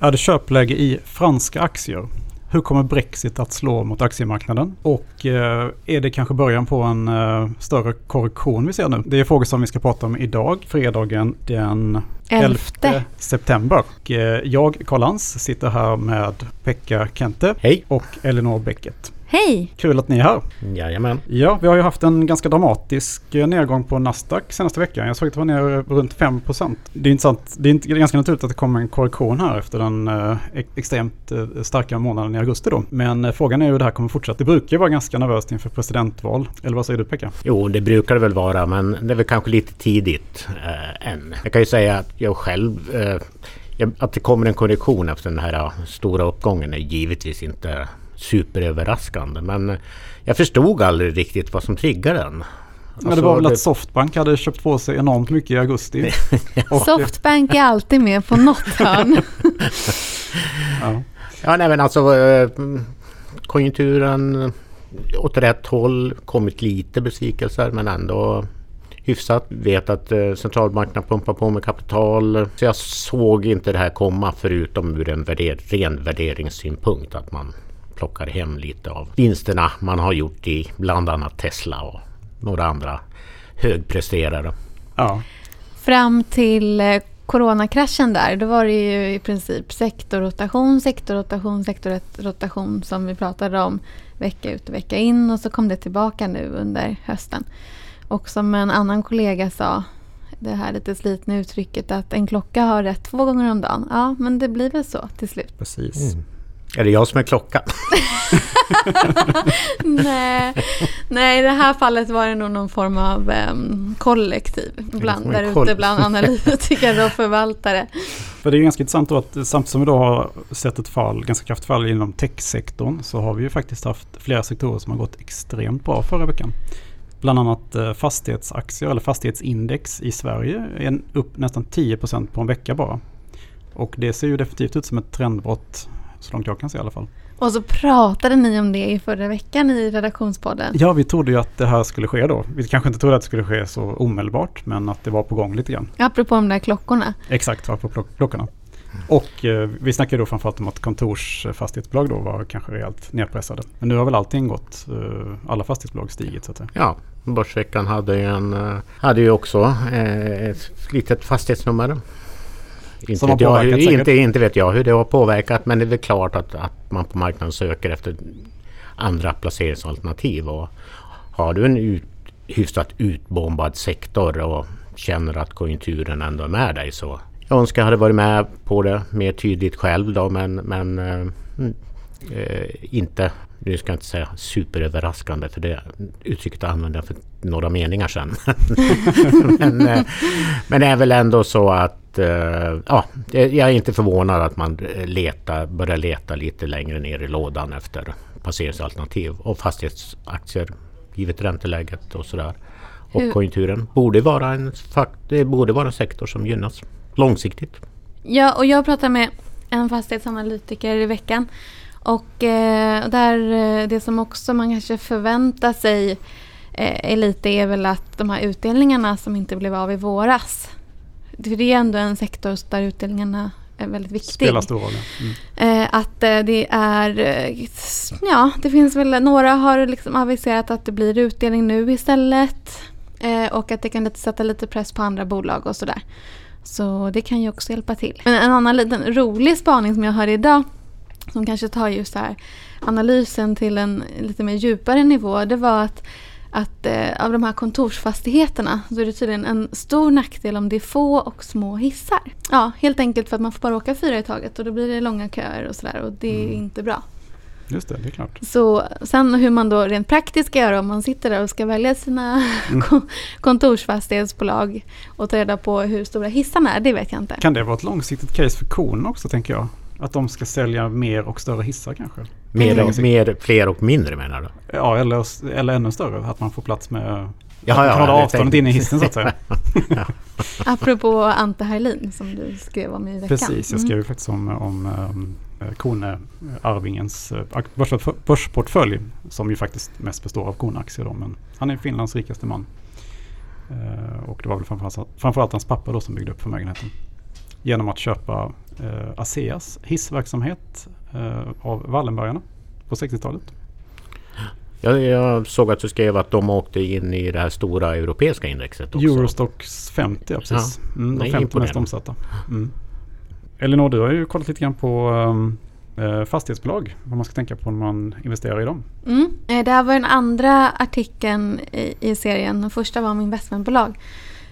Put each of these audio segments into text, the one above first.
Är det köpläge i franska aktier? Hur kommer Brexit att slå mot aktiemarknaden? Och eh, är det kanske början på en eh, större korrektion vi ser nu? Det är frågor som vi ska prata om idag, fredagen den 11 september. Och, eh, jag, Karl Lans, sitter här med Pekka Kente Hej. och Elinor Bäcket. Hej! Kul att ni är här. Jajamän. Ja, vi har ju haft en ganska dramatisk eh, nedgång på Nasdaq senaste veckan. Jag såg att det var ner runt 5%. Det är intressant. Det är inte- det är ganska naturligt att det kommer en korrektion här efter den eh, ex- extremt eh, starka månaden i augusti då. Men eh, frågan är hur det här kommer fortsätta. Det brukar ju vara ganska nervöst inför presidentval. Eller vad säger du Pekka? Jo, det brukar det väl vara, men det är väl kanske lite tidigt eh, än. Jag kan ju säga att jag själv... Eh, att det kommer en korrektion efter den här stora uppgången är givetvis inte superöverraskande. Men jag förstod aldrig riktigt vad som triggade den. Men det Alltså, var väl det- att Softbank hade köpt på sig enormt mycket i augusti. Och, Softbank är alltid med på något hörn. ja. Ja, nej men alltså eh, konjunkturen åt rätt håll, kommit lite besvikelser men ändå hyfsat. Vet att eh, centralbankerna pumpar på med kapital. Så jag såg inte det här komma förutom ur en värder, ren värderingssynpunkt att man plockar hem lite av vinsterna man har gjort i bland annat Tesla och några andra högpresterare. ja. Fram till eh, coronakraschen där, då var det ju i princip sektorrotation, sektorrotation, sektorrotation som vi pratade om vecka ut och vecka in och så kom det tillbaka nu under hösten. Och som en annan kollega sa, det här lite slitna uttrycket att en klocka har rätt två gånger om dagen. Ja, men det blir väl så till slut. Precis. Mm. Är det jag som är klockan? nej, nej, i det här fallet var det nog någon form av em, kollektiv bland, där ute bland analytiker och förvaltare. För det är ju ganska intressant då att samtidigt som vi då har sett ett fall, ganska kraftigt fall inom techsektorn så har vi ju faktiskt haft flera sektorer som har gått extremt bra förra veckan. Bland annat eh, fastighetsaktier eller fastighetsindex i Sverige är upp nästan 10% på en vecka bara. Och det ser ju definitivt ut som ett trendbrott så långt jag kan se i alla fall. Och så pratade ni om det i förra veckan i redaktionspodden. Ja, vi trodde ju att det här skulle ske då. Vi kanske inte trodde att det skulle ske så omedelbart men att det var på gång lite grann. Apropå de där klockorna. Exakt, var på plock- klockorna. Och eh, vi snackade då framförallt om att kontorsfastighetsbolag då var kanske rejält nedpressade. Men nu har väl allting gått, eh, alla fastighetsbolag stigit så att säga. Ja, Börsveckan hade ju, en, eh, hade ju också eh, ett litet fastighetsnummer. Inte vet, jag, hur, påverkat säkert. inte, inte vet jag hur det har påverkat men det är väl klart att, att man på marknaden söker efter andra placeringsalternativ. Och har du en ut, hyfsat utbombad sektor och känner att konjunkturen ändå är med dig så jag önskar jag hade varit med på det mer tydligt själv då men, men eh, mm, eh, inte, nu ska jag inte säga superöverraskande för det uttrycket använde jag för några meningar sedan. men, eh, men det är väl ändå så att eh, ja, jag är inte förvånad att man eh, letar, börjar leta lite längre ner i lådan efter passeringsalternativ och fastighetsaktier givet ränteläget och sådär. Och Hur- konjunkturen borde vara en, det borde vara en sektor som gynnas långsiktigt. Ja, och jag pratade med en fastighetsanalytiker i veckan. Och eh, där, eh, det som också man kanske förväntar sig eh, är lite är väl att de här utdelningarna som inte blev av i våras. För det är ändå en sektor där utdelningarna är väldigt viktig. Spelar stor roll. ja. Mm. Eh, att eh, det är, eh, ja det finns väl, några har liksom aviserat att det blir utdelning nu istället. Eh, och att det kan lite sätta lite press på andra bolag och sådär. Så det kan ju också hjälpa till. Men en annan liten rolig spaning som jag hörde idag som kanske tar just här analysen till en lite mer djupare nivå. Det var att, att eh, av de här kontorsfastigheterna så är det tydligen en stor nackdel om det är få och små hissar. Ja, helt enkelt för att man får bara åka fyra i taget och då blir det långa köer och sådär och det är Mm. inte bra. Just det, det är klart. Så sen hur man då rent praktiskt ska göra om man sitter där och ska välja sina Mm. kon- kontorsfastighetsbolag och ta reda på hur stora hissarna är, det vet jag inte. Kan det vara ett långsiktigt case för Kona också tänker jag? Att de ska sälja mer och större hissar kanske? Mer, och, mer, fler och mindre menar du? Ja, eller, eller ännu större. Att man får plats med... Jaha, att man kan ja, avståndet tänkte- in i hissen så att säga. Apropå Ante Herlin som du skrev om i veckan. Precis, jag skrev Mm. ju faktiskt om, om um, Kone-arvingens uh, börsportfölj, börsportfölj som ju faktiskt mest består av Kone-aktier men han är Finlands rikaste man. Eh, och det var väl framförallt, framförallt hans pappa då som byggde upp förmögenheten. Genom att köpa eh, ASEAs hissverksamhet eh, av Wallenbergarna på 60-talet. Jag, jag såg att du skrev att de åkte in i det här stora europeiska indexet också. Eurostox 50, ja precis. Mm, de Nej, 50 mest omsatta. Mm. Elinor, du har ju kollat lite grann på um, fastighetsbolag. Vad man ska tänka på när man investerar i dem. Mm. Eh, Det här var den andra artikeln i, i serien. Den första var om investmentbolag.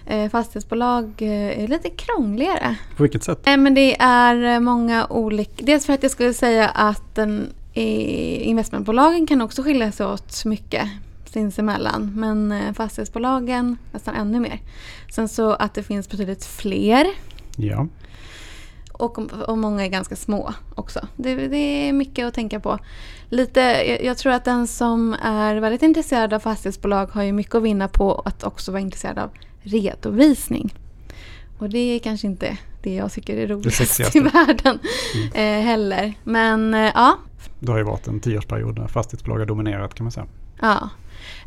Eh, fastighetsbolag eh, är lite krångligare. På vilket sätt? Nej, men det är eh, många olika... Dels för att jag skulle säga att den, eh, investmentbolagen kan också skilja sig åt mycket sinsemellan. Men eh, fastighetsbolagen nästan ännu mer. Sen så att det finns betydligt fler Ja. och, och många är ganska små också. Det, det är mycket att tänka på. Lite, jag, jag tror att den som är väldigt intresserad av fastighetsbolag har ju mycket att vinna på att också vara intresserad av redovisning. Och det är kanske inte det jag tycker är roligast i världen eh, heller. Men eh, ja, Det har ju varit en tioårsperiod där fastighetsbolag har dominerat kan man säga. Ja.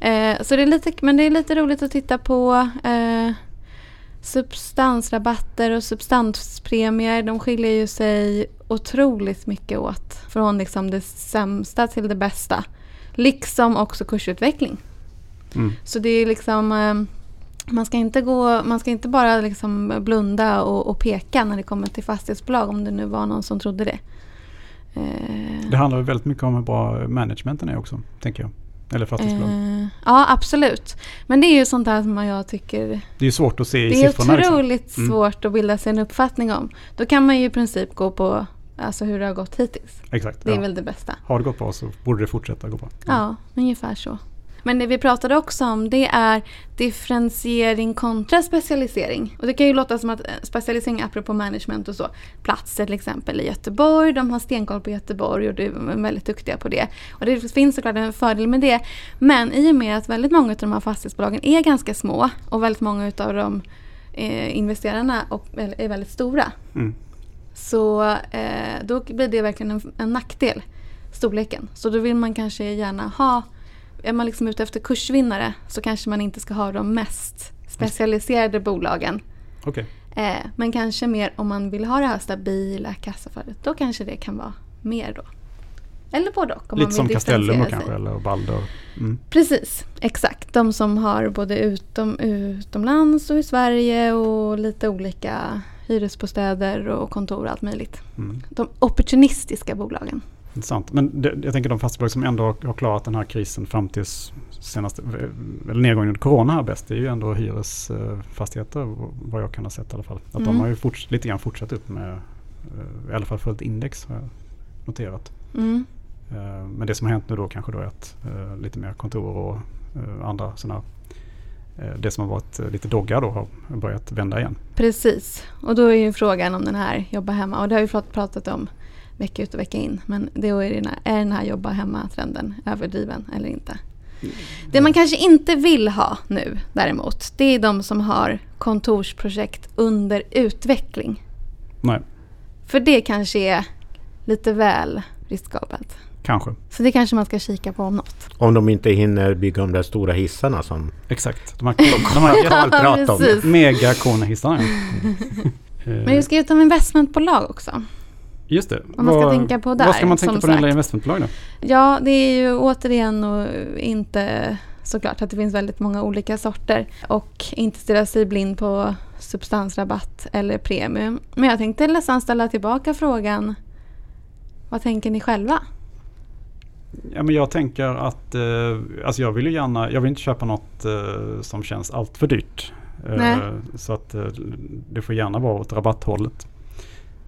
Eh, så det är lite, men det är lite roligt att titta på eh, substansrabatter och substanspremier. De skiljer ju sig otroligt mycket åt. Från liksom det sämsta till det bästa. Liksom också kursutveckling. Mm. Så det är liksom eh, man ska inte, gå, man ska inte bara liksom blunda och, och peka när det kommer till fastighetsbolag om det nu var någon som trodde det. Eh, Det handlar väldigt mycket om hur bra managementen är också, tänker jag. Eller fastighetsbolag. Eh, ja, absolut. Men det är ju sånt här som jag tycker Det är svårt att se i det är siffrorna. liksom. otroligt Mm. svårt att bilda sig en uppfattning om. Då kan man ju i princip gå på alltså, hur det har gått hittills. Exakt. Det är ja. väl det bästa. Har det gått bra så borde det fortsätta gå bra. Ja, ungefär så. Men det vi pratade också om det är differentiering kontra specialisering. Och det kan ju låta som att eh, specialisering apropå management och så. Platser till exempel i Göteborg, de har stenkoll på Göteborg och de är väldigt duktiga på det. Och det finns såklart en fördel med det. Men i och med att väldigt många av de här fastighetsbolagen är ganska små och väldigt många av de eh, investerarna och, är väldigt stora. Mm. Så eh, då blir det verkligen en, en nackdel, storleken. Så då vill man kanske gärna ha, är man liksom ute efter kursvinnare så kanske man inte ska ha de mest specialiserade bolagen. Okej. Eh, men kanske mer om man vill ha det här stabila kassaflödet, då kanske det kan vara mer då. Eller både och. Om Lite man som vill Castellum då differentiera kanske, eller Balder. Mm. Precis, exakt. De som har både utom, utomlands och i Sverige och lite olika hyresbostäder och kontor och allt möjligt. Mm. De opportunistiska bolagen. Intressant. Men det, jag tänker de fastighetsbolag som ändå har, klarat den här krisen fram till senaste, eller nedgången under corona här bäst, det är ju ändå hyresfastigheter vad jag kan ha sett i alla fall. Att de Mm. har ju forts, lite grann fortsatt upp med, eh, i alla fall följt index har jag noterat. Mm. Eh, Men det som har hänt nu då kanske då är att eh, lite mer kontor och andra sådana det som har varit lite doggar då har börjat vända igen. Precis. Och då är ju frågan om den här jobba hemma. Och det har vi prat- pratat om vecka ut och vecka in. Men då är, det den här, är den här jobba hemma-trenden överdriven eller inte? Det man kanske inte vill ha nu däremot. Det är de som har kontorsprojekt under utveckling. Nej, För det kanske är lite väl riskabelt. kanske. Så det kanske man ska kika på om något. Om de inte hinner bygga de där stora hissarna som Exakt. De här, de här Carl pratade om. precis. megakonhissarna. Men vi ska ut om investmentbolag också. Just det. Vad man ska tänka på där, Vad ska man tänka på när det gäller investmentbolag då? Ja, det är ju återigen och inte såklart att det finns väldigt många olika sorter och inte stirra sig blind på substansrabatt eller premium. Men jag tänkte nästan ställa tillbaka frågan vad tänker ni själva? Ja, men jag tänker att eh, alltså jag vill ju gärna, jag vill inte köpa något eh, som känns allt för dyrt. Eh, så att eh, det får gärna vara åt rabatthållet.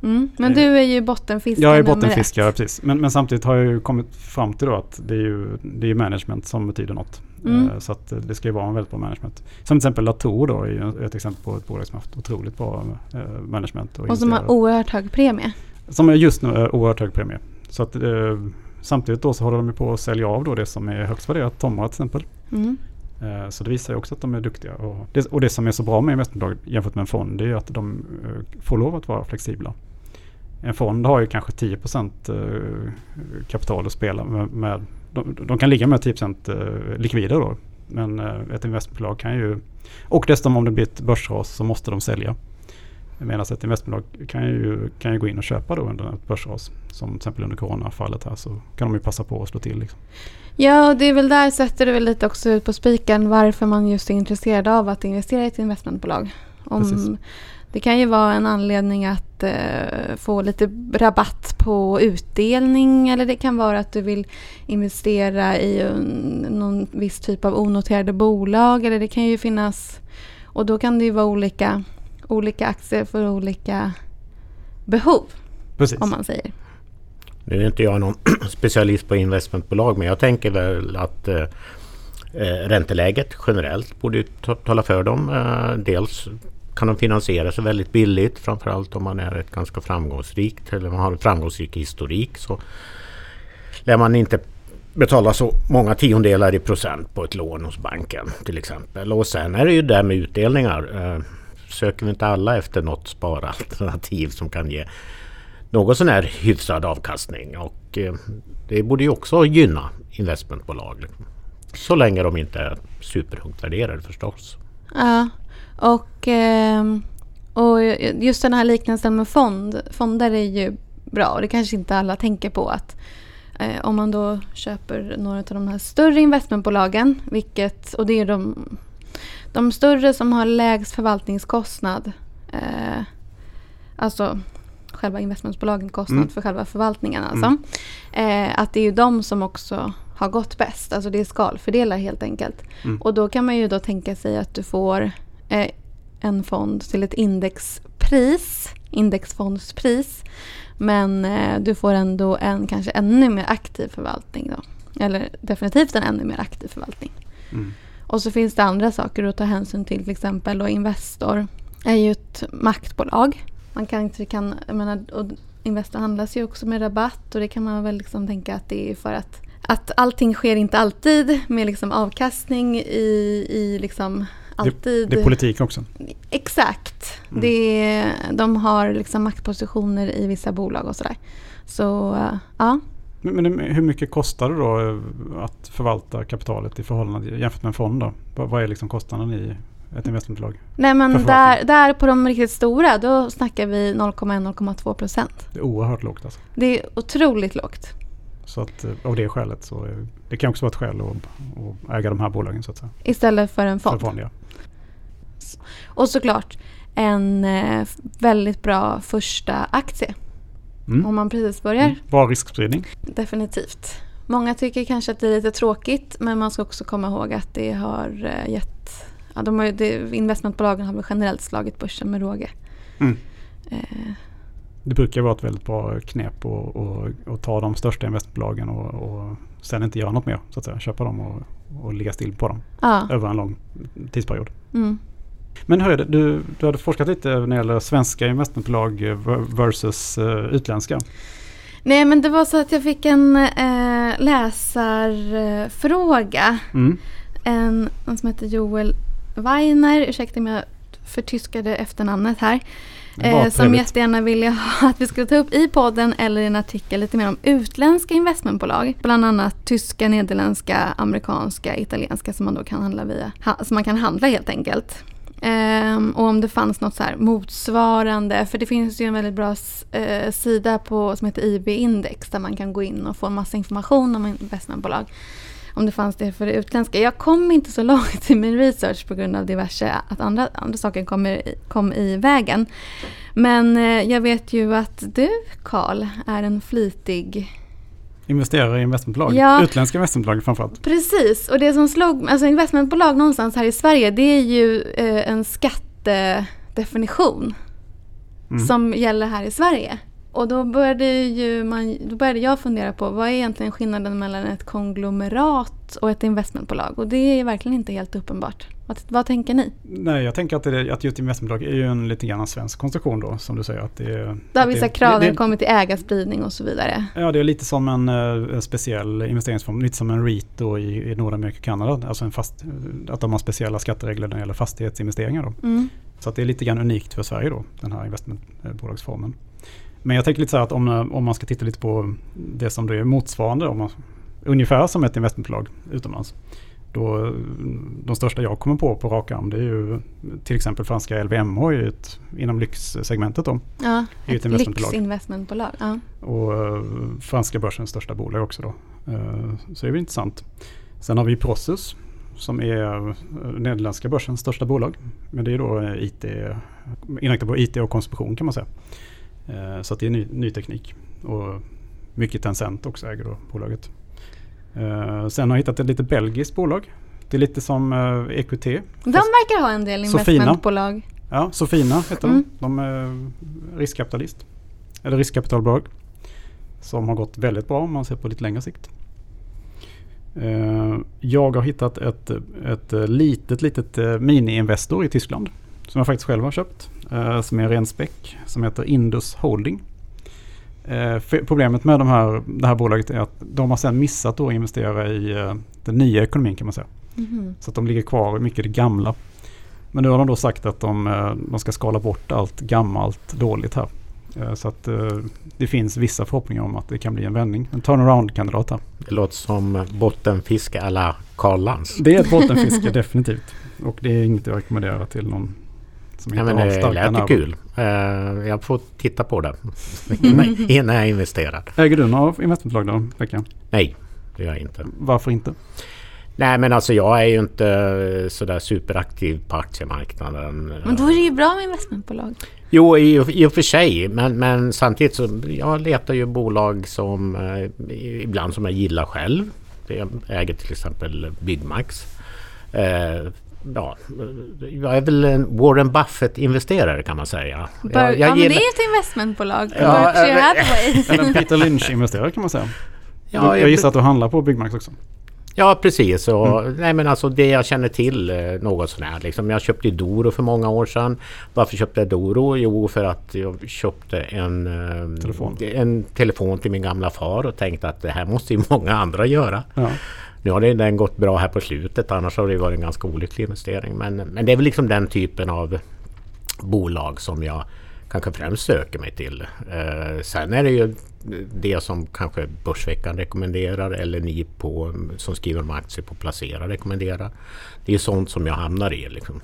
Mm. Men Eh, du är ju bottenfiskare Jag är bottenfiskare, ett. precis. Men, men samtidigt har jag ju kommit fram till att det är ju det är management som betyder något. Mm. Eh, Så att eh, det ska ju vara en väldigt bra management. Som till exempel Latour då är ju ett exempel på ett bolag som har haft otroligt bra management. Och som investerare. har oerhört hög premie. Som är just nu är oerhört hög premie. Så att, eh, samtidigt då så håller de ju på att sälja av då det som är högst värderat, Tomra till exempel. Mm. Så det visar ju också att de är duktiga. Och det, och det som är så bra med investmentbolag jämfört med en fond det är att de får lov att vara flexibla. En fond har ju kanske 10 eh, kapital att spela med. med de, de kan ligga med 10 eh, likvider då. Men eh, ett investmentbolag kan ju... Och dessutom om det blir ett börsras så måste de sälja. Medan ett investmentbolag kan ju, kan ju gå in och köpa då under ett börsras. Som till exempel under coronafallet här så kan de ju passa på att slå till. Liksom. Ja, och det är väl där sätter du väl lite också ut på spiken varför man just är intresserad av att investera i ett investmentbolag. Om, det kan ju vara en anledning att eh, få lite rabatt på utdelning eller det kan vara att du vill investera i un, någon viss typ av onoterade bolag eller det kan ju finnas och då kan det ju vara olika, olika aktier för olika behov. Precis. Om man säger. Nu är inte jag någon specialist på investmentbolag men jag tänker väl att eh, eh ränteläget generellt borde tala för dem. Eh, dels kan de finansiera sig väldigt billigt framförallt om man är ett ganska framgångsrikt eller man har en framgångsrik historik så lär man inte betala så många tiondelar i procent på ett lån hos banken till exempel. Och sen är det ju det med utdelningar. Eh, söker vi inte alla efter något sparalternativ som kan ge någon sån här hyfsad avkastning och eh, det borde ju också gynna investmentbolag. Liksom. Så länge de inte är superhögt värderade förstås. Ja, och, ehm, och just den här liknelsen med fond, fonder är ju bra och det kanske inte alla tänker på att eh, om man då köper några av de här större investmentbolagen, vilket, och det är de, de större som har lägst förvaltningskostnad, eh, alltså själva investmentbolagen kostnad mm. för själva förvaltningen alltså. Mm. Eh, att det är ju de som också har gått bäst, alltså det är skalfördelar helt enkelt. Mm. Och då kan man ju då tänka sig att du får en fond till ett indexpris, indexfondspris. Men eh, du får ändå en kanske ännu mer aktiv förvaltning då. Eller definitivt en ännu mer aktiv förvaltning. Mm. Och så finns det andra saker att ta hänsyn till. Till exempel då Investor är ju ett maktbolag. Man kan inte kan, jag menar, och Investor handlas ju också med rabatt och det kan man väl liksom tänka att det är för att att allting sker inte alltid med liksom avkastning i, i liksom alltid... Det, det är politik också. Exakt. Mm. Det, de har liksom maktpositioner i vissa bolag och sådär. Så ja. Men, men, hur mycket kostar det då eh, att förvalta kapitalet i förhållande jämfört med en fond? Då? Vad är liksom kostnaden i ett investmentbolag? Nej men där, där på de riktigt stora då snackar vi 0,1-0,2 procent. Det är oerhört lågt alltså. Det är otroligt lågt. Så att eh, av det skälet så det kan också vara ett skäl att, att äga de här bolagen så att säga. Istället för en fond? För fond ja. Och såklart en eh, väldigt bra första aktie. Mm. Om man precis börjar. Mm. Bra riskspridning. Definitivt. Många tycker kanske att det är lite tråkigt men man ska också komma ihåg att det har eh, gett... Ja, de har, det, investmentbolagen har väl generellt slagit börsen med råge. Mm. Eh. Det brukar vara ett väldigt bra knep att ta de största investmentbolagen och, och sen inte göra något mer. Så att säga. Köpa dem och, och ligga still på dem ja. över en lång tidsperiod. Mm. Men det, du, du hade forskat lite när det gäller svenska investmentbolag versus uh, utländska. Nej men det var så att jag fick en eh, läsarfråga. Mm. En, en som heter Joel Weiner, ursäkta om jag förtyskade efternamnet här. Eh, som jättegärna ville ha att vi skulle ta upp i podden eller i en artikel lite mer om utländska investmentbolag. Bland annat tyska, nederländska, amerikanska, italienska som man då kan handla via. Ha, som man kan handla helt enkelt. Um, och om det fanns något så motsvarande, för det finns ju en väldigt bra uh, sida på, som heter IB Index där man kan gå in och få en massa information om investmentbolag. Om det fanns det för det utländska. Jag kom inte så långt i min research på grund av diverse att andra, andra saker kom, kom i vägen. Men uh, jag vet ju att du, Karl, är en flitig investerar i investmentbolag. Ja, Utländska investmentbolag framförallt. Precis, och det som slog alltså investmentbolag någonstans här i Sverige det är ju eh, en skattedefinition mm. som gäller här i Sverige. Och då började, man, då började jag fundera på vad är egentligen skillnaden mellan ett konglomerat och ett investmentbolag? Och det är verkligen inte helt uppenbart. Vad, vad tänker ni? Nej, jag tänker att, det, att just investmentbolag är ju en lite grann svensk konstruktion då, som du säger. Att det, har vissa det, krav, det, kommer till ägarspridning och så vidare. Ja, det är lite som en, eh, en speciell investeringsform, lite som en REIT då i, i Nordamerika och Kanada. Alltså en fast, att de har speciella skatteregler när det gäller fastighetsinvesteringar. Då. Mm. Så att det är lite grann unikt för Sverige då, den här investmentbolagsformen. Men jag tänker lite så här att om, om man ska titta lite på det som det är motsvarande, om man, ungefär som ett investmentbolag utomlands. Då, de största jag kommer på på rak arm det är ju till exempel franska LVMH är ett, inom lyxsegmentet då. Ja, är ett ett investmentbolag. lyxinvestmentbolag. Ja. Och eh, franska börsens största bolag också då. Eh, så det är väl intressant. Sen har vi Prosus som är eh, nederländska börsens största bolag. Men det är då IT, inriktat på IT och konsumtion kan man säga. Så det är ny, ny teknik. Och mycket Tencent också äger då bolaget. Eh, Sen har jag hittat ett lite belgiskt bolag. Det är lite som eh, EQT. De verkar ha en del Sofina. investmentbolag. Ja, Sofina heter Mm. de. De är riskkapitalist. Eller riskkapitalbolag. Som har gått väldigt bra om man ser på lite längre sikt. Eh, Jag har hittat ett, ett litet, litet mini-investor i Tyskland. Som jag faktiskt själv har köpt. eh, Som är ren späck. Som heter Indus Holding. Eh, Problemet med de här, det här bolaget är att de har sedan missat då att investera i eh, den nya ekonomin kan man säga. Mhm. Så att de ligger kvar mycket i det gamla. Men nu har de då sagt att de, eh, de ska skala bort allt gammalt dåligt här. Så att det finns vissa förhoppningar om att det kan bli en vändning. En turnaround-kandidat här. Det låter som bottenfiske alla Karl Lans. Det är ett bottenfiske definitivt. Och det är inget jag rekommenderar till någon som Ja, men det lät kul. Eh, jag får titta på det innan, jag investerar. Äger du några investmentbolag då, Pekka? Nej, det gör jag inte. Varför inte? Nej men alltså jag är ju inte sådär superaktiv på aktiemarknaden. Men då är det ju bra med investmentbolag. Jo, i, i och för sig. Men, men samtidigt så jag letar ju bolag som eh, ibland som jag gillar själv. Jag äger till exempel Byggmax. Eh, ja, jag är väl en Warren Buffett-investerare kan man säga. Bör, Jag, ja, jag men det är ett investmentbolag. Ja, Berkshire Hathaway. Eller en Peter Lynch-investerare kan man säga. ja, jag, jag, gissar att du handlar på Byggmax också. Ja, precis. Och, Nej, men alltså det jag känner till eh, något sånt här. Liksom, jag köpte Doro för många år sedan. Varför köpte jag Doro? Jo, för att jag köpte en eh, Telefon. en telefon till min gamla far och tänkte att det här måste ju många andra göra. Ja. Nu har det- den gått bra här på slutet annars har det varit en ganska olycklig investering. Men, men det är väl liksom den typen av bolag som jag kanske främst söker mig till. Eh, sen är det ju det som kanske Börsveckan rekommenderar eller ni på, som skriver om aktier på Placera rekommenderar. Det är sånt som jag hamnar i. Liksom.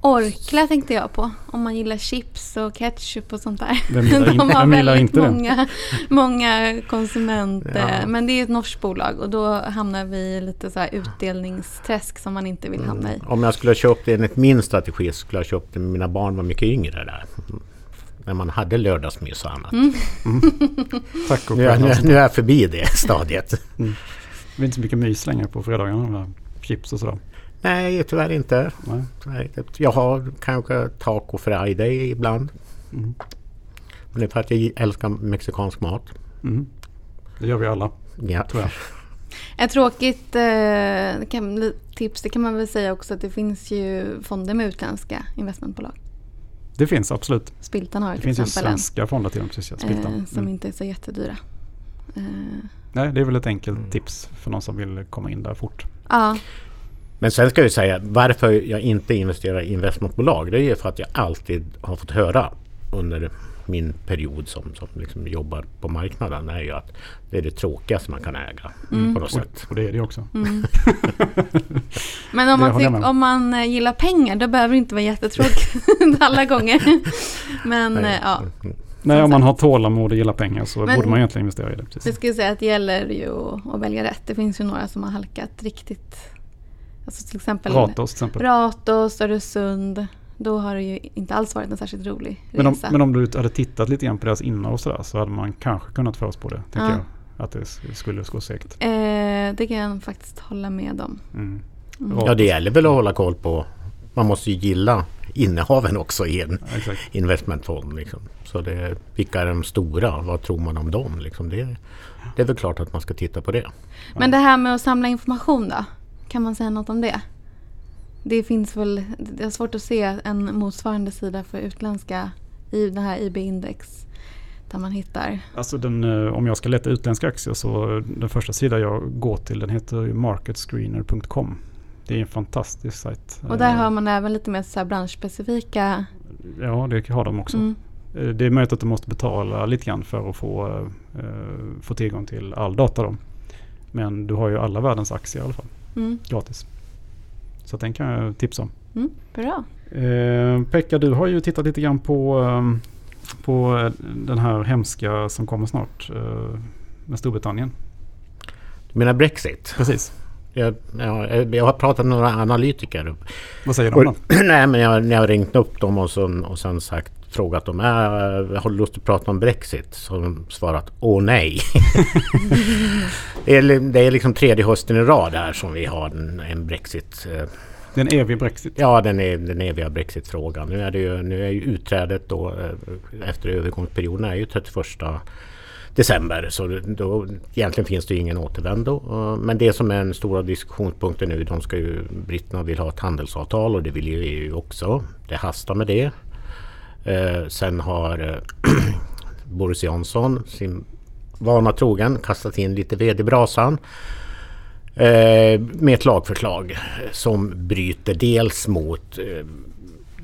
Orkla tänkte jag på. Om man gillar chips och ketchup och sånt där. Vem gillar De in- har vem gillar väldigt inte det? många, många konsumenter. Ja. Men det är ett norskt bolag och då hamnar vi i lite så här utdelningsträsk som man inte vill hamna i. Om jag skulle ha köpt det enligt min strategi så skulle jag ha köpt det när mina barn var mycket yngre där. När man hade lördagsmys och annat. Tack och Nu, nu, nu är jag förbi det stadiet. Det är inte så mycket mys längre på fredagarna. med Chips och sådär. Nej, tyvärr inte. Nej. Jag har kanske taco friday ibland. Mm. Men det är för att jag älskar mexikansk mat. Mm. Det gör vi alla, Ja. tror jag. Ett tråkigt eh, tips, det kan man väl säga också att det finns ju fonder med utländska investmentbolag. Det finns absolut. Spiltan har Det till finns ju svenska fonder till dem, precis. Eh, Spiltan. som Mm. inte är så jättedyra. Eh, Nej, det är väl ett enkelt Mm. tips för någon som vill komma in där fort. ja, Men sen ska jag säga varför jag inte investerar i investmentbolag. Det är ju för att jag alltid har fått höra under min period som, som liksom jobbar på marknaden är ju att det är det tråkigaste man kan äga Mm. på något sätt. Och, och det är det också. Mm. Men om man, jag tyck, om man eh, gillar pengar då behöver det inte vara jättetråkigt alla gånger. Men eh, ja. Nej, om man har tålamod och gillar pengar så Men- borde man egentligen investera i det. Precis. skulle säga att det gäller ju att, att välja rätt. Det finns ju några som har halkat riktigt. Alltså till exempel Ratos till exempel. Ratos, Öresund. Då har det ju inte alls varit en särskilt rolig Men om, resa. men om du hade tittat lite grann på deras innehav och sådär så hade man kanske kunnat förutspå det. Tänker Ja. jag. Att det skulle gå segt. eh, det kan jag faktiskt hålla med om. Mm. Mm. Ja. Det gäller väl att hålla koll på. Man måste ju gilla innehaven också i en Ja, investmentfond. Liksom. Så det, vilka är de stora? Vad tror man om dem? Liksom det, det är väl klart att man ska titta på det. Men det här med att samla information då? Kan man säga något om det? Det finns väl, det är svårt att se en motsvarande sida för utländska i det här IB-index. Där man hittar. Alltså den, eh, om jag ska leta utländska aktier så eh, den första sidan jag går till den heter marketscreener.com. Det är en fantastisk sajt. Och där Eh, har man även lite mer så branschspecifika. Ja, det har de också. Mm. Det är möjligt att du måste betala lite grann för att få, få tillgång till all data. Då. Men du har ju alla världens aktier i alla fall. Mm. Gratis. Så den kan jag tipsa om. Mm, bra. Eh, Pekka, du har ju tittat lite grann på, ehm, på den här hemska som kommer snart eh, med Storbritannien. Du menar Brexit? Precis. Jag, jag, jag har pratat med några analytiker. Vad säger de då? Nej, men jag, när jag har ringt upp dem och, så, och sen sagt, frågat dem äh, har du lust att prata om Brexit? Så har de svarat åh nej. det, är, det är liksom tredje hösten i rad här som vi har en, en Brexit. eh, Det är en evig Brexit. Ja, den, är, den eviga Brexit-frågan. Nu är, det ju, nu är ju utträdet då eh, efter övergångsperioden är ju 31 december. Så då, egentligen finns det ingen återvändo. Eh, Men det som är den stora diskussionspunkten nu, de ska ju, britterna vill ha ett handelsavtal och det vill ju EU också. Det hastar med det. Eh, sen har eh, Boris Johnson, sin vana trogen, kastat in lite ved i brasan. Eh, med ett lagförslag som bryter dels mot eh,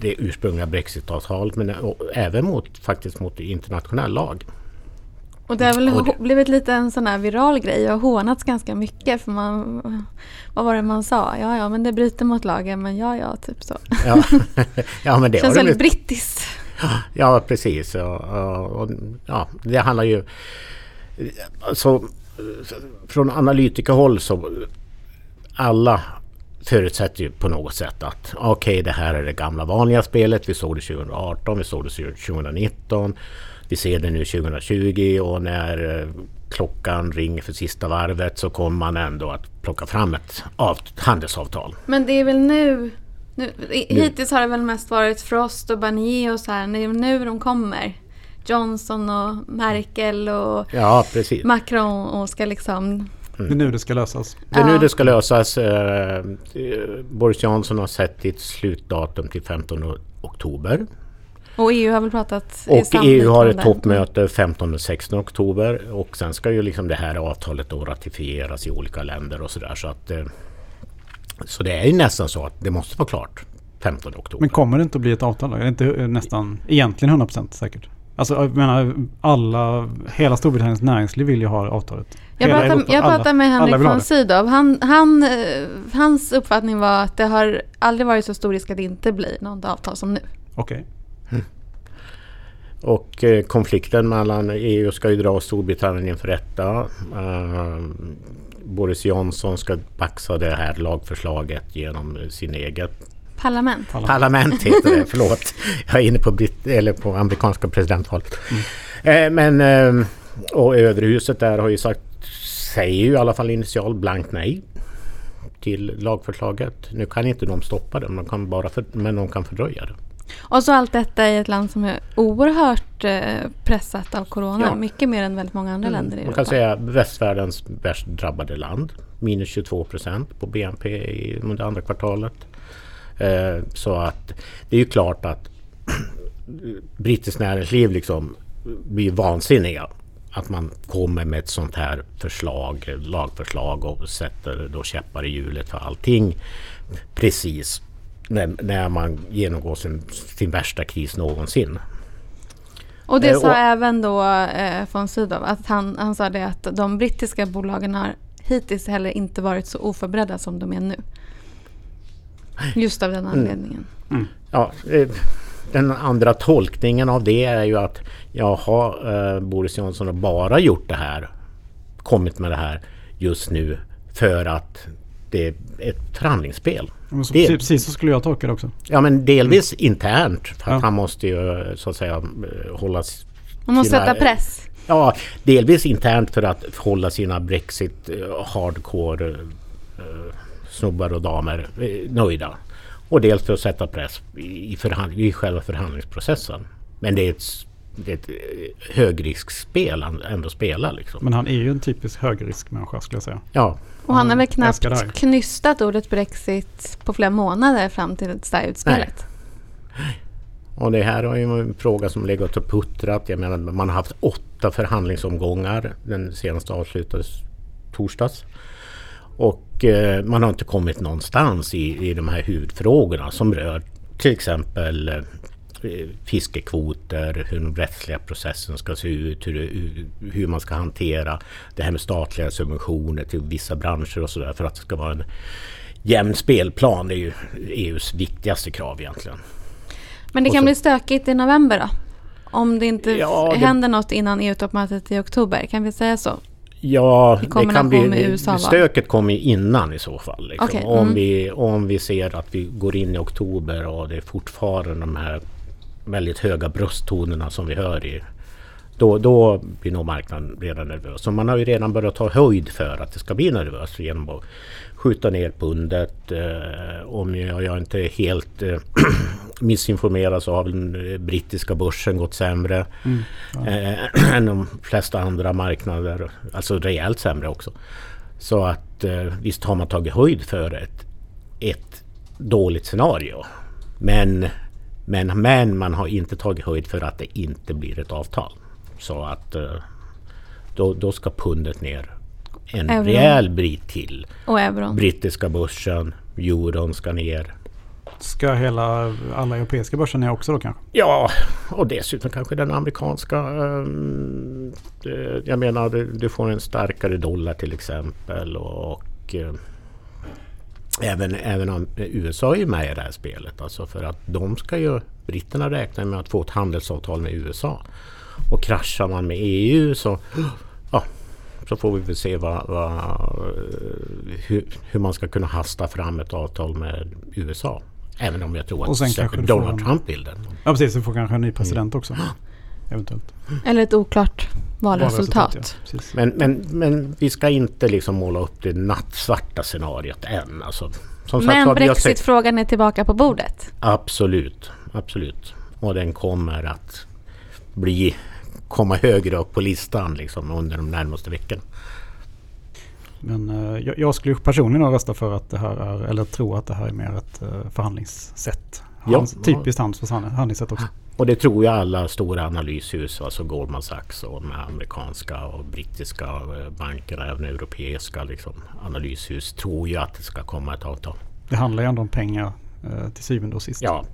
det ursprungliga Brexit-avtalet men även mot, faktiskt mot internationell lag. Och det har väl Och det- blivit lite en sån här viral grej och hånats ganska mycket för man... Vad var det man sa? Ja, ja, men det bryter mot lagen, men ja, ja, typ så. Ja, ja men det Känns väldigt brittiskt. Ja precis. Ja, och, ja, det handlar ju... Alltså, från analytikerhåll så alla förutsätter ju på något sätt att okej det här är det gamla vanliga spelet. Vi såg det 2018, vi såg det 2019. Vi ser det nu 2020 och när eh, klockan ringer för sista varvet så kommer man ändå att plocka fram ett handelsavtal. Men det är väl nu nu i- Hittills har det väl mest varit Frost och Barnier och så här. Det är nu de kommer. Johnson och Merkel och Ja precis. Macron och ska liksom... Det är nu det ska lösas. Det är nu det ska lösas. Eh, eh, Boris Johnson har sett ett slutdatum till 15 oktober. Och EU har väl pratat i Och EU har ett toppmöte 15 och 16 oktober. Och sen ska ju liksom det här avtalet då ratifieras i olika länder och sådär. Så, att, eh, så det är ju nästan så att det måste vara klart 15 oktober. Men kommer det inte att bli ett avtal då? Är det inte eh, nästan egentligen 100% säkert? Alltså jag menar alla, hela Storbritanniens näringsliv vill ju ha avtalet. Jag Hela pratade, Europa, jag alla- pratade med alla Henrik vill ha von. Sydow. Han, han, eh, hans uppfattning var att det har aldrig varit så stor risk att det inte blir något avtal som nu. Okej. Och eh, konflikten mellan EU ska ju dra Storbritannien inför rätta. Eh, Boris Johnson ska baxa det här lagförslaget genom sin eget Parlament. Parlament heter det, förlåt. Jag är inne på, britt, eller på amerikanska presidentvalet. Eh, men eh, och överhuset där har ju sagt, säger ju i alla fall initial blankt nej till lagförslaget. Nu kan inte de stoppa det, de kan, bara för, men de kan fördröja det. Och så allt detta i ett land som är oerhört eh, pressat av corona. Ja. Mycket mer än väldigt många andra länder i Man kan Europa. säga västvärldens värst drabbade land. Minus 22 procent på BNP i, under andra kvartalet. Eh, så att det är ju klart att brittiskt näringsliv liksom blir vansinniga. Att man kommer med ett sånt här förslag, lagförslag och sätter då käppar i hjulet för allting. Precis när, när man genomgår sin, sin värsta kris någonsin. Och det Eh, sa och- även då eh, von Sydow. Att han, han sa det att de brittiska bolagen har hittills heller inte varit så oförberedda som de är nu. Just av den Mm. anledningen. Ja, eh, den andra tolkningen av det är ju att jaha, eh, Boris Johnson har bara gjort det här, kommit med det här just nu för att det är ett förhandlingsspel. Så Det- precis, så skulle jag tolka det också. Ja men delvis internt för att Ja. han måste ju så att säga eh, hålla Man måste sina- sätta press. Ja, delvis internt för att hålla sina Brexit eh, hardcore eh, snubbar och damer nöjda. Och dels för att sätta press i, förhand- i själva förhandlingsprocessen. Men det är ett, det är ett eh, högriskspel han ändå spelar liksom. Men han är ju en typisk högriskmänniska skulle jag säga. Ja, Och han har väl här. knappt knystat ordet Brexit på flera månader fram till det där utspelet. och det här är ju en fråga som legat och puttrat. Jag menar man har haft åtta förhandlingsomgångar. Den senaste avslutades torsdags. Och eh, man har inte kommit någonstans i, i de här huvudfrågorna som rör till exempel eh, fiskekvoter, hur den rättsliga processen ska se ut, hur, hur man ska hantera det här med statliga subventioner till vissa branscher och sådär för att det ska vara en jämn spelplan. Det är ju EUs viktigaste krav egentligen. Men det kan så- bli stökigt i november då? Om det inte Ja, det- händer något innan EU-toppmötet i oktober, kan vi säga så? Ja, det kan bli, USA, stöket kommer innan i så fall. Liksom. Okej, om, mm. vi, om vi ser att vi går in i oktober och det är fortfarande de här väldigt höga brösttonerna som vi hör i. Då, då blir nog marknaden redan nervös. Så man har ju redan börjat ta höjd för att det ska bli nervöst genom att skjuta ner pundet. Eh, om jag, jag inte är helt eh, missinformerad så har väl den eh, brittiska börsen gått sämre Mm. Ja. eh, än de flesta andra marknader. Alltså rejält sämre också. Så att eh, visst har man tagit höjd för ett, ett dåligt scenario. Men, men, men man har inte tagit höjd för att det inte blir ett avtal. Så att eh, då, då ska pundet ner en Euron. rejäl bit till. Och euron. Brittiska börsen, euron ska ner. Ska hela, alla europeiska börser ner också då kanske? Ja, och dessutom kanske den amerikanska. ehm, eh, jag menar, du, får en starkare dollar till exempel. Och, och eh, även, även om USA är med i det här spelet. Alltså för att de ska ju, britterna räknar med att få ett handelsavtal med USA. Och kraschar man med EU så, ja, så får vi väl se vad, vad, hur, hur man ska kunna hasta fram ett avtal med USA. Även om jag tror att Donald en- Trump vill det. Ja precis, vi får kanske en ny president också. Eventuellt. Eller ett oklart valresultat. ja. Precis. Men, men, men vi ska inte liksom måla upp det nattsvarta scenariot än. Alltså, som sagt Men sett- Brexit-frågan är tillbaka på bordet. Absolut, absolut. Och den kommer att bli, komma högre upp på listan liksom, under de närmaste veckorna. Men eh, jag, skulle ju personligen rösta för att det här är, eller tro att det här är mer ett eh, förhandlingssätt. Ja. Typiskt hans förhandlingssätt också. Och det tror jag alla stora analyshus, alltså Goldman Sachs och de amerikanska och brittiska eh, bankerna, även europeiska liksom, analyshus, tror ju att det ska komma ett avtal. Det handlar ju ändå om pengar eh, till syvende och sist. Ja,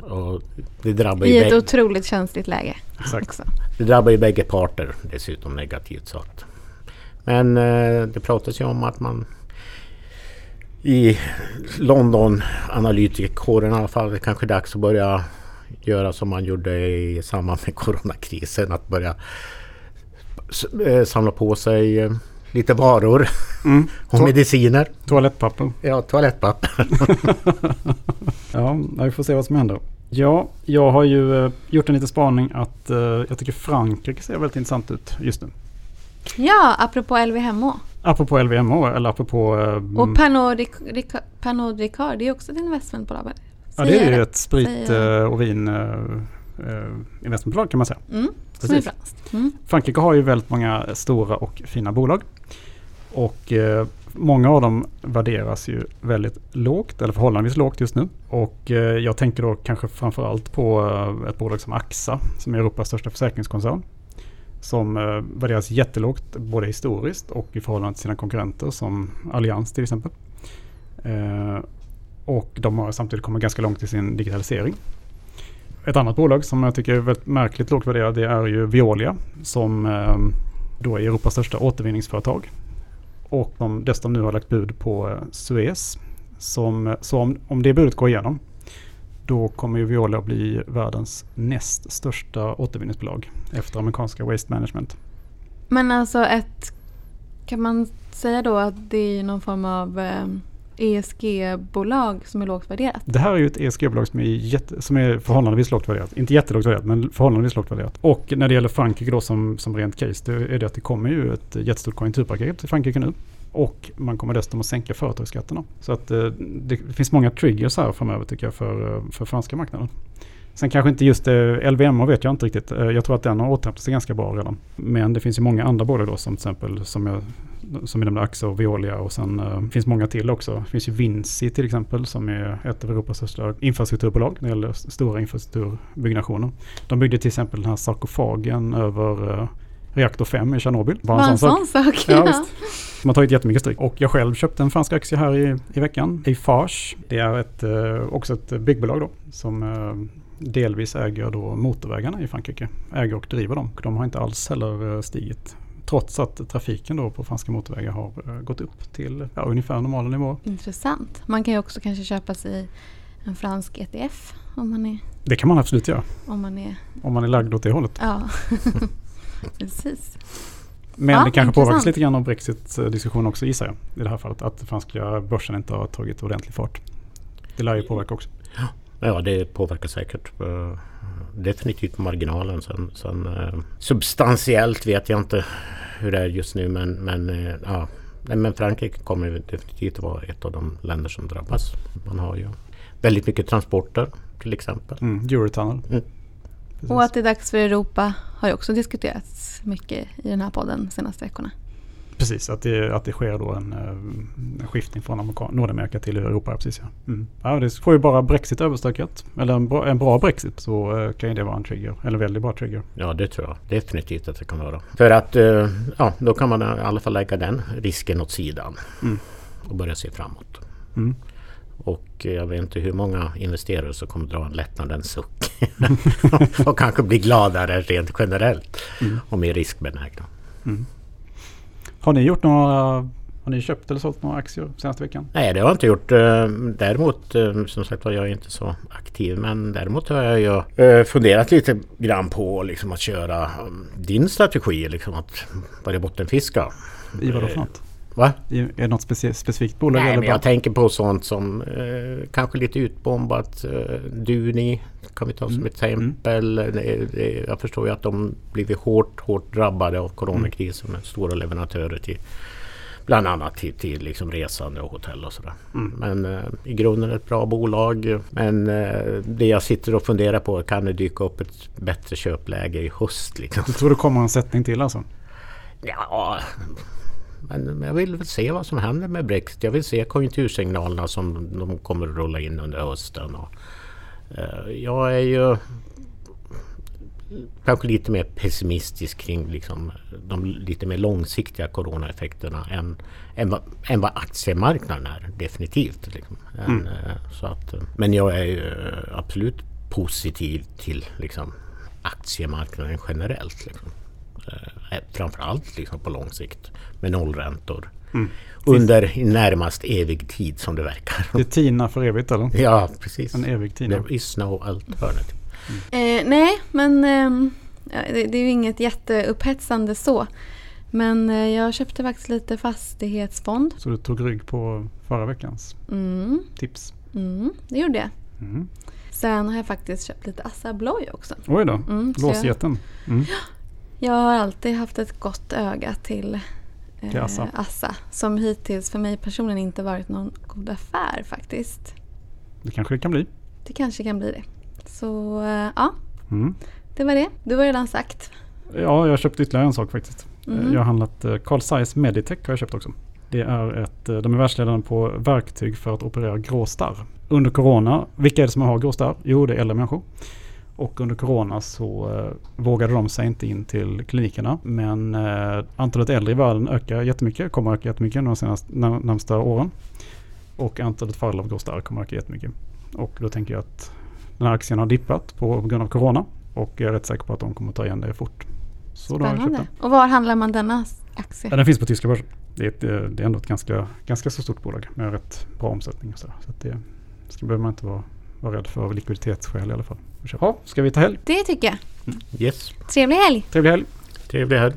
och det drabbar ju I ett otroligt känsligt läge. Exakt. Också. Det drabbar ju bägge parter dessutom negativt. Så att. Men eh, det pratas ju om att man i London, analytikerkåren i alla fall, det kanske är dags att börja göra som man gjorde i samband med coronakrisen. Att börja eh, samla på sig eh, lite varor Mm. och To- mediciner. Toalettpapper. Ja, toalettpapper. Ja, vi får se vad som händer. Ja, jag har ju eh, gjort en liten spaning att jag tycker Frankrike ser väldigt intressant ut just nu. Ja, apropå LVMH. Apropå LVMH eller apropå... Och Pernod Pernod Ricard, det är också ett investmentbolag. Ja, det är ju ett sprit eh, och vin eh, eh, investmentbolag kan man säga. Mm, Precis. Mm. Frankrike har ju väldigt många stora och fina bolag. Och eh, många av dem värderas ju väldigt lågt, eller förhållandevis lågt just nu. Och eh, jag tänker då kanske framförallt på eh, ett bolag som AXA, som är Europas största försäkringskoncern. Som värderas jättelågt, både historiskt och i förhållande till sina konkurrenter som Allians till exempel. Och de har samtidigt kommit ganska långt i sin digitalisering. Ett annat bolag som jag tycker är väldigt märkligt lågt värderat det är ju Veolia som eh, då är Europas största återvinningsföretag. Och de dessutom nu har lagt bud på eh, Suez. Som, eh, så om, om det budet går igenom då kommer ju Veolia att bli världens näst största återvinningsbolag efter amerikanska Waste Management. Men alltså ett, kan man säga då att det är någon form av eh, ESG-bolag som är lågt värderat? Det här är ju ett ESG-bolag som är, jätte, som är förhållandevis lågt värderat. Inte jättelågt värderat, men förhållandevis lågt värderat. Och när det gäller Frankrike då som, som rent case, det är det att det kommer ju ett jättestort konjunkturpaket i Frankrike nu. Och man kommer dessutom att sänka företagsskatterna. Så att eh, det finns många triggers här framöver tycker jag för, eh, för franska marknaden. Sen kanske inte just eh, LVM vet jag inte riktigt. Jag tror att den har återhämtat sig ganska bra redan. Men det finns ju många andra bolag då som till exempel som jag, som jag nämnde Axo och Veolia och sen eh, finns många till också. Det finns ju Vinci till exempel som är ett av Europas största infrastrukturbolag när det gäller stora infrastrukturbyggnationer. De byggde till exempel den här sarkofagen över eh, reaktor 5 i Tjernobyl. Bara en sak. sån sak. Ja, visst. De har tagit jättemycket stryk. Och jag själv köpte en fransk aktie här i, i veckan. Eiffage. Det är ett, eh, också ett byggbolag då. Som eh, delvis äger då motorvägarna i Frankrike. Äger och driver dem. De har inte alls heller eh, stigit Trots att trafiken då på franska motorvägar har eh, gått upp till ja, ungefär normala nivåer. Intressant. Man kan ju också kanske köpa sig en fransk ETF om man är... Det kan man absolut göra. Om man är... Om man är lagd åt det hållet. Ja, precis. Men Ja, det kanske intressant. påverkas lite grann av Brexit-diskussionen också gissar jag. I det här fallet. Att franska börsen inte har tagit ordentlig fart. Det lär ju påverka också. Ja, det påverkar säkert. eh, Definitivt på marginalen. Sen, sen eh, substantiellt vet jag inte hur det är just nu men, men, eh, ja. Men Frankrike kommer ju definitivt att vara ett av de länder som drabbas. Man har ju väldigt mycket transporter till exempel. Mm, Eurotunnel. Mm. Och att det är dags för Europa har ju också diskuterats mycket i den här podden de senaste veckorna. Precis, att det, att det sker då en, eh, en skiftning från Amerika, Nordamerika till Europa. Precis, ja. Mm. Ja, det får ju bara Brexit överstökat. Eller en bra, en bra Brexit så eh, kan ju det vara en trigger. Eller väldigt bra trigger. Ja det tror jag definitivt att det kan vara. För att eh, ja, då kan man i alla fall lägga den risken åt sidan. Mm. Och börja se framåt. Mm. Och eh, jag vet inte hur många investerare som kommer dra en lättnadens suck. och kanske bli gladare rent generellt. Mm. Och mer riskbenägna. Mm. Har ni gjort några... Har ni köpt eller sålt några aktier senaste veckan? Nej det har jag inte gjort. Eh, Däremot eh, som sagt var jag är inte så aktiv. Men däremot har jag eh, funderat lite grann på liksom att köra mm, din strategi. Liksom att börja bottenfiska. I vad då för något? Va? I, är det något speci- specifikt bolag? Nej, eller men bara- jag tänker på sånt som eh, kanske lite utbombat. Eh, Duni kan vi ta som Mm. exempel. Det, jag förstår ju att de blivit hårt, hårt drabbade av coronakrisen med stora leverantörer till bland annat till, till liksom resande och hotell och sådär. Mm. Men eh, i grunden ett bra bolag. Men eh, det jag sitter och funderar på kan det dyka upp ett bättre köpläge i höst liksom. Du tror det kommer en sättning till alltså? Ja, men jag vill väl se vad som händer med Brexit. Jag vill se konjunktursignalerna som de kommer att rulla in under hösten. Och, eh, jag är ju kanske lite mer pessimistisk kring liksom, de lite mer långsiktiga coronaeffekterna än, än, vad, än vad aktiemarknaden är. Definitivt. Liksom. Mm. eh, så att, men jag är ju absolut positiv till liksom, aktiemarknaden generellt. Liksom. Eh, framförallt liksom på lång sikt med nollräntor. Mm. Under närmast evig tid som det verkar. Det är TINA för evigt eller? Ja, precis. En evig TINA. There is no alternative. Eh, nej, men ja, det, det är ju inget jätteupphetsande så. Men eh, jag köpte faktiskt lite fastighetsfond. Så du tog rygg på förra veckans Mm, tips? mm, det gjorde jag. Mm. Sen har jag faktiskt köpt lite Assa Abloy också. Oj då, Mm, så jag, låsjätten. Mm. Jag har alltid haft ett gott öga till, eh, Assa. Assa. Som hittills för mig personligen inte varit någon god affär faktiskt. Det kanske det kan bli. Det kanske kan bli det. Så eh, ja, Mm. det var det. Du har redan sagt. Ja, jag har köpt ytterligare en sak faktiskt. Mhm. Jag har handlat eh, Carl Zeiss Meditech har jag köpt också. Det är ett, eh, de är världsledande på verktyg för att operera grå starr. Under corona, vilka är det som har grå starr? Jo, det är äldre människor. Och under corona så eh, vågade de sig inte in till klinikerna. Men eh, antalet äldre i världen ökar jättemycket, kommer öka jättemycket de senaste, när, närmsta åren. Och antalet fall av grå starr kommer öka jättemycket. Och då tänker jag att den här aktien har dippat på grund av corona. Och jag är rätt säker på att de kommer att ta igen det fort. Så Spännande. Och var handlar man denna aktie? Ja, den finns på tyska börsen. Det är, ett, eh, det är ändå ett ganska, ganska så stort bolag med rätt bra omsättning. Och så så det ska behöver man inte vara, vara rädd för av likviditetsskäl i alla fall. Ja, ska vi ta helg? Det tycker jag. Yes, Trevlig helg! Trevlig helg! trevlig helg.